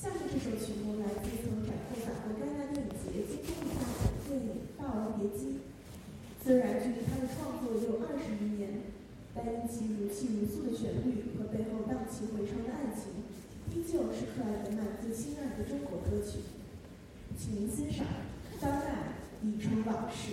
下面这首曲目来自曾斩获法国戛纳电影节金棕榈大奖电影《霸王别姬》。虽然距离它的创作有二十余年，但因其如泣如诉的旋律和背后荡气回肠的爱情，依旧是克莱德曼最心爱的中国歌曲。请您欣赏《当爱已成往事》。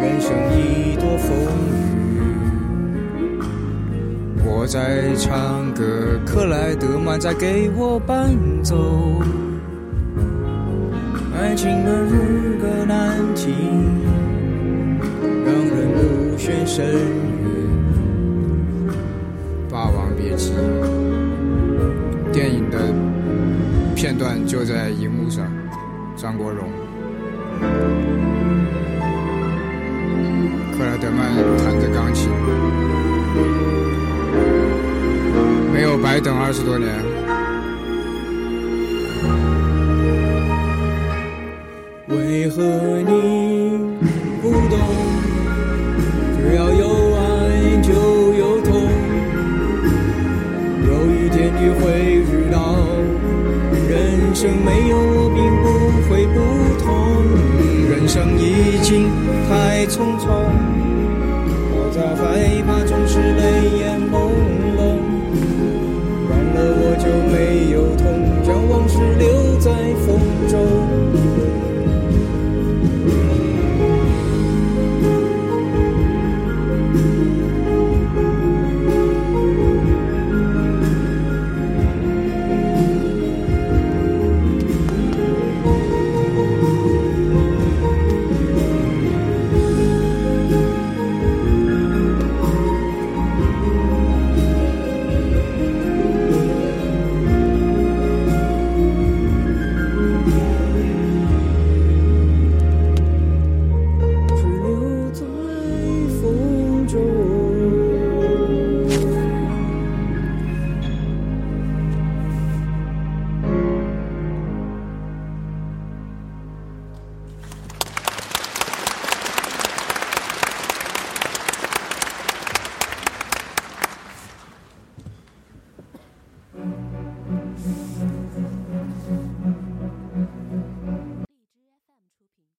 人生一朵风雨。我在唱歌，克莱德曼在给我伴奏。爱情的如歌难听，让人目眩神晕。《霸王别姬》电影的片段就在荧幕上，张国荣。克莱德曼弹着钢琴，没有白等二十多年。为何你不懂？只要有爱就有痛。有一天你会知道，人生没有我并不会不。已经太匆匆。